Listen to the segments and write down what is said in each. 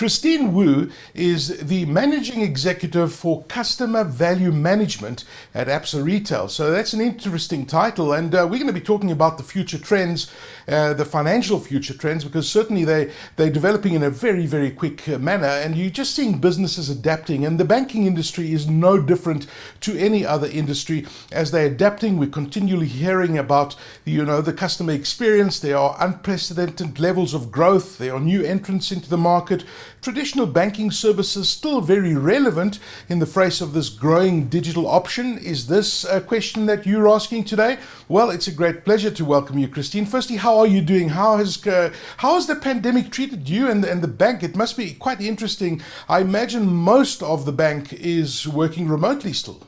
Christine Wu is the managing executive for customer value management at Absa Retail. So that's an interesting title, and uh, we're going to be talking about the future trends, uh, the financial future trends, because certainly they they're developing in a very very quick uh, manner, and you're just seeing businesses adapting, and the banking industry is no different to any other industry as they're adapting. We're continually hearing about you know the customer experience. There are unprecedented levels of growth. There are new entrants into the market traditional banking services still very relevant in the face of this growing digital option? Is this a question that you're asking today? Well, it's a great pleasure to welcome you, Christine. Firstly, how are you doing? How has uh, how has the pandemic treated you and, and the bank? It must be quite interesting. I imagine most of the bank is working remotely still.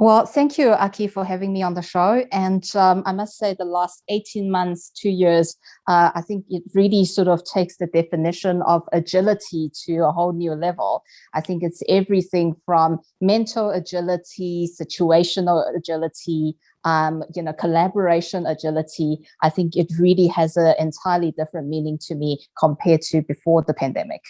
Well, thank you, Aki, for having me on the show. And um, I must say, the last 18 months, two years, uh, I think it really sort of takes the definition of agility to a whole new level. I think it's everything from mental agility, situational agility, um, you know, collaboration agility. I think it really has an entirely different meaning to me compared to before the pandemic.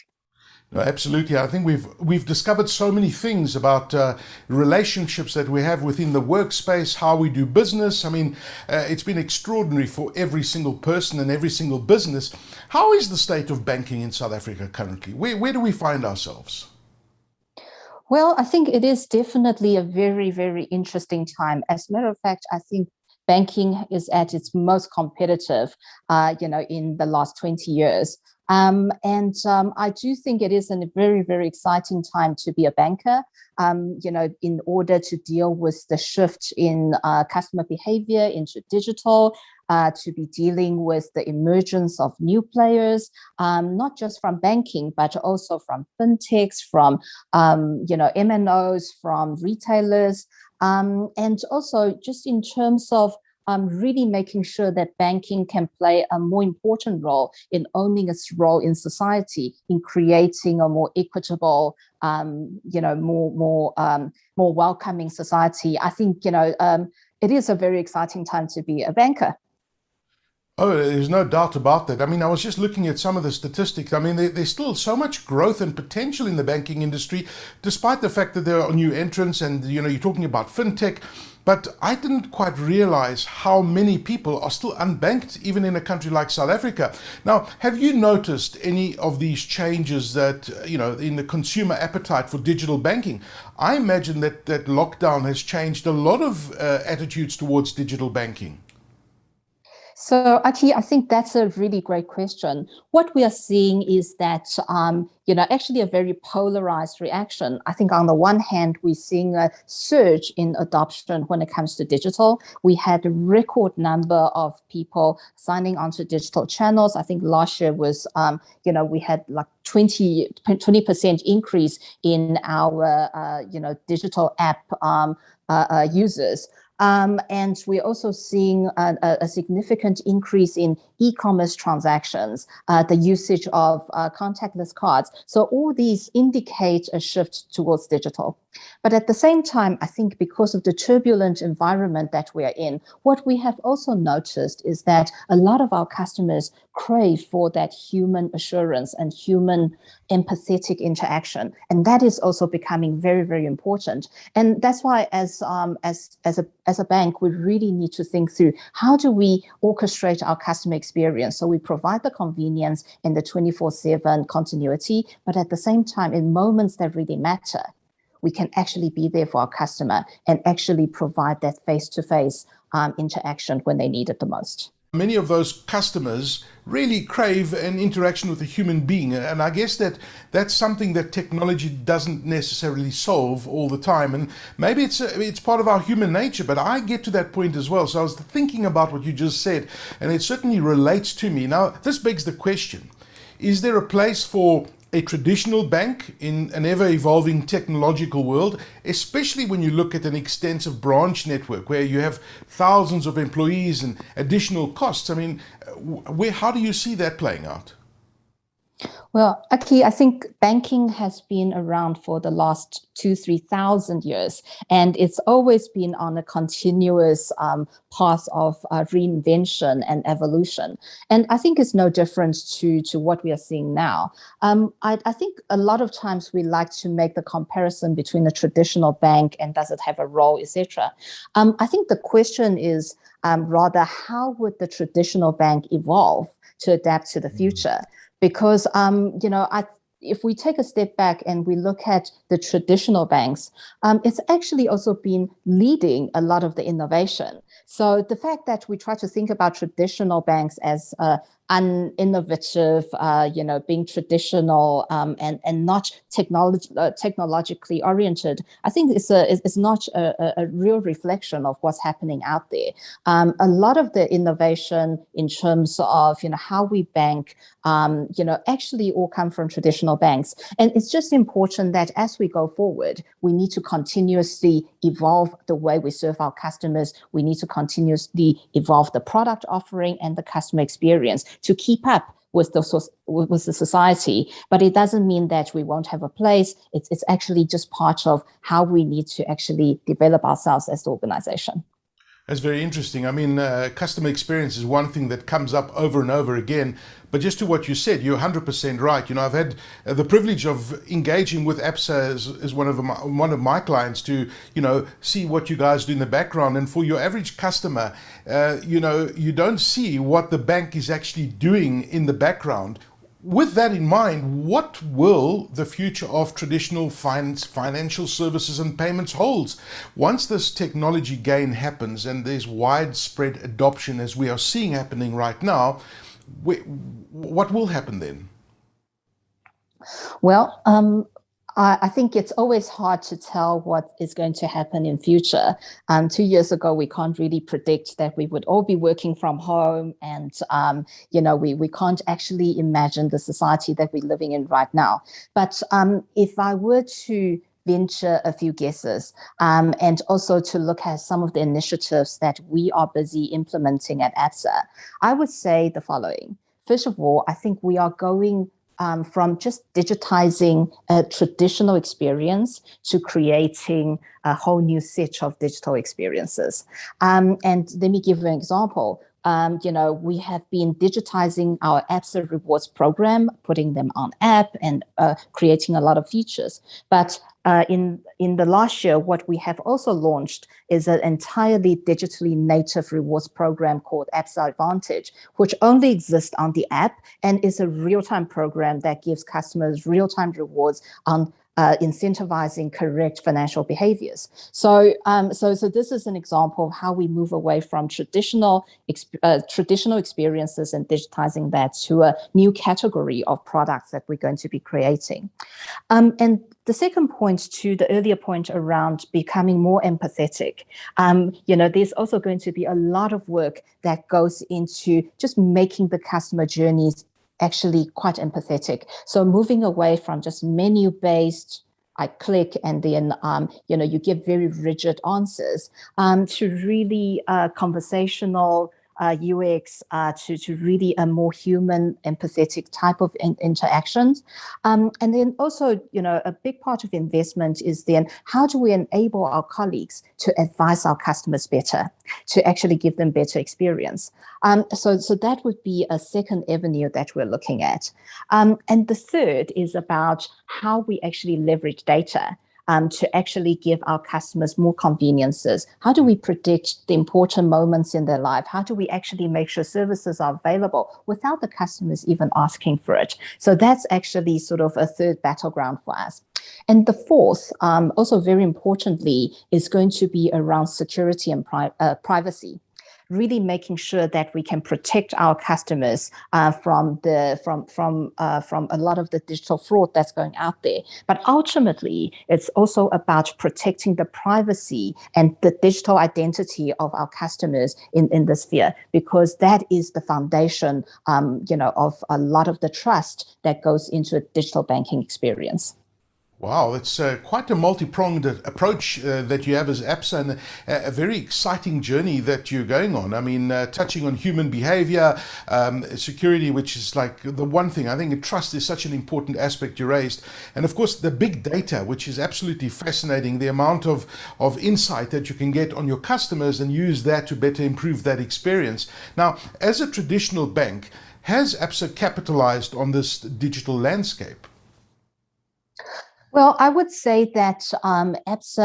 No, absolutely. I think we've we've discovered so many things about uh, relationships that we have within the workspace, how we do business. I mean, uh, it's been extraordinary for every single person and every single business. How is the state of banking in South Africa currently? Where where do we find ourselves? Well, I think it is definitely a very, very interesting time. As a matter of fact, I think banking is at its most competitive, uh, you know, in the last 20 years. Um, and um, I do think it is a very, very exciting time to be a banker, um, you know, in order to deal with the shift in uh, customer behavior into digital, uh, to be dealing with the emergence of new players, um, not just from banking, but also from fintechs, from, um, you know, MNOs, from retailers, um, and also just in terms of um, really making sure that banking can play a more important role in owning its role in society, in creating a more equitable, um, you know, more more um, more welcoming society. I think you know um, it is a very exciting time to be a banker. Oh, there's no doubt about that. I mean, I was just looking at some of the statistics. I mean, there, there's still so much growth and potential in the banking industry, despite the fact that there are new entrants and, you know, you're talking about fintech. But I didn't quite realize how many people are still unbanked, even in a country like South Africa. Now, have you noticed any of these changes that, you know, in the consumer appetite for digital banking? I imagine that, that lockdown has changed a lot of uh, attitudes towards digital banking. So, Aki, I think that's a really great question. What we are seeing is that, um, you know, actually a very polarized reaction. I think on the one hand, we're seeing a surge in adoption when it comes to digital. We had a record number of people signing onto digital channels. I think last year was, um, you know, we had like 20, 20% increase in our, uh, you know, digital app um, uh, uh, users. Um, and we're also seeing a, a, significant increase in e-commerce transactions, uh, the usage of uh, contactless cards. So all these indicate a shift towards digital. But at the same time, I think because of the turbulent environment that we are in, what we have also noticed is that a lot of our customers crave for that human assurance and human empathetic interaction. And that is also becoming very, very important. And that's why as um, as as a as a bank, we really need to think through how do we orchestrate our customer experience. So we provide the convenience and the 24-7 continuity, but at the same time, in moments that really matter, we can actually be there for our customer and actually provide that face-to-face um, interaction when they need it the most. Many of those customers really crave an interaction with a human being, uh, and I guess that that's something that technology doesn't necessarily solve all the time. And maybe it's a, it's part of our human nature, but I get to that point as well. So I was thinking about what you just said, and it certainly relates to me. Now, this begs the question: Is there a place for a traditional bank in an ever evolving technological world, especially when you look at an extensive branch network where you have thousands of employees and additional costs. I mean, uh, where, how do you see that playing out? Well, Aki, I think banking has been around for the last two, 3,000 years, and it's always been on a continuous um, path of uh, reinvention and evolution. And I think it's no different to, to what we are seeing now. Um, I, I think a lot of times we like to make the comparison between a traditional bank and does it have a role, etc. Um, I think the question is um, rather how would the traditional bank evolve to adapt to the mm. future? Because um, you know I, if we take a step back and we look at the traditional banks, um, it's actually also been leading a lot of the innovation. So the fact that we try to think about traditional banks as uh, uninnovative, uh, you know, being traditional um, and and not technology uh, technologically oriented, I think it's a it's not a, a, real reflection of what's happening out there. Um, a lot of the innovation in terms of you know how we bank, um, you know, actually all come from traditional banks, and it's just important that as we go forward, we need to continuously evolve the way we serve our customers. We need to continuously evolve the product offering and the customer experience to keep up with the with the society but it doesn't mean that we won't have a place. It's it's actually just part of how we need to actually develop ourselves as the organization that's very interesting. I mean, uh, customer experience is one thing that comes up over and over again. But just to what you said, you're 100% right. You know, I've had uh, the privilege of engaging with ABSA as, as one of my, one of my clients to, you know, see what you guys do in the background. And for your average customer, uh, you know, you don't see what the bank is actually doing in the background with that in mind, what will the future of traditional finance, financial services and payments holds? Once this technology gain happens and there's widespread adoption as we are seeing happening right now, we, what will happen then? Well, um, I think it's always hard to tell what is going to happen in future. Um, two years ago, we can't really predict that we would all be working from home, and um, you know, we we can't actually imagine the society that we're living in right now. But um, if I were to venture a few guesses um, and also to look at some of the initiatives that we are busy implementing at ABSA, I would say the following. First of all, I think we are going um, from just digitizing a traditional experience to creating a whole new set of digital experiences. Um, and let me give you an example. Um, you know, we have been digitizing our ABSA rewards program, putting them on app and uh, creating a lot of features. But uh, in in the last year, what we have also launched is an entirely digitally native rewards program called ABSA Advantage, which only exists on the app and is a real-time program that gives customers real-time rewards on uh, incentivizing correct financial behaviors. So, um, so, so this is an example of how we move away from traditional uh, traditional experiences and digitizing that to a new category of products that we're going to be creating. Um, and the second point to the earlier point around becoming more empathetic, um, you know, there's also going to be a lot of work that goes into just making the customer journeys actually quite empathetic. So moving away from just menu based, I click and then um, you know you give very rigid answers um, to really uh, conversational uh, UX uh, to, to really a more human, empathetic type of in- interactions. Um, and then also, you know, a big part of investment is then how do we enable our colleagues to advise our customers better, to actually give them better experience. Um, so, so that would be a second avenue that we're looking at. Um, and the third is about how we actually leverage data um, to actually give our customers more conveniences? How do we predict the important moments in their life? How do we actually make sure services are available without the customers even asking for it? So that's actually sort of a third battleground for us. And the fourth, um, also very importantly, is going to be around security and pri- uh, privacy really making sure that we can protect our customers uh, from the from from uh, from a lot of the digital fraud that's going out there. But ultimately, it's also about protecting the privacy and the digital identity of our customers in in the sphere because that is the foundation, um, you know, of a lot of the trust that goes into a digital banking experience. Wow, it's uh, quite a multi-pronged approach uh, that you have as ABSA and a, a, very exciting journey that you're going on. I mean, uh, touching on human behavior, um, security, which is like the one thing. I think trust is such an important aspect you raised. And of course, the big data, which is absolutely fascinating, the amount of, of insight that you can get on your customers and use that to better improve that experience. Now, as a traditional bank, has ABSA capitalized on this digital landscape? Well, I would say that um,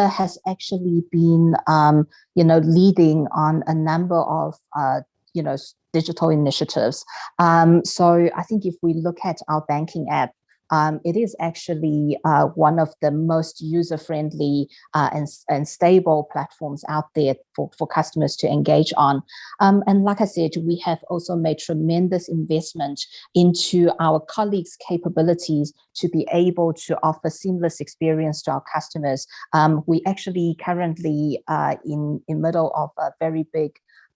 has actually been, um, you know, leading on a number of, uh, you know, digital initiatives. Um, so I think if we look at our banking app, um, it is actually uh, one of the most user-friendly uh, and, and stable platforms out there for, for customers to engage on. Um, and like I said, we have also made tremendous investment into our colleagues' capabilities to be able to offer seamless experience to our customers. Um, we actually currently uh, in in middle of a very big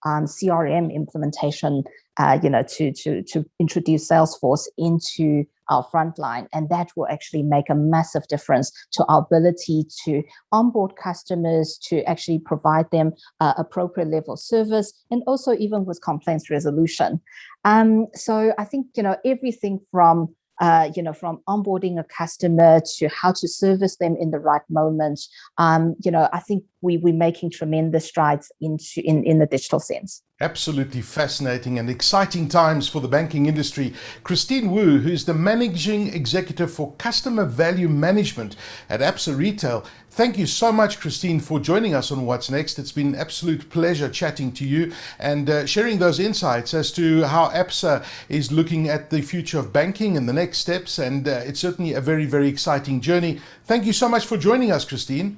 um, CRM implementation, uh, you know, to to to introduce Salesforce into our frontline. And that will actually make a massive difference to our ability to onboard customers, to actually provide them uh, appropriate level of service, and also even with complaints resolution. Um, so I think, you know, everything from uh, you know, from onboarding a customer to how to service them in the right moment. Um, you know, I think we, we're making tremendous strides into in, in the digital sense. Absolutely fascinating and exciting times for the banking industry. Christine Wu, who's the Managing Executive for Customer Value Management at ABSA Retail. Thank you so much, Christine, for joining us on What's Next. It's been an absolute pleasure chatting to you and uh, sharing those insights as to how ABSA is looking at the future of banking and the next steps. And uh, it's certainly a very, very exciting journey. Thank you so much for joining us, Christine.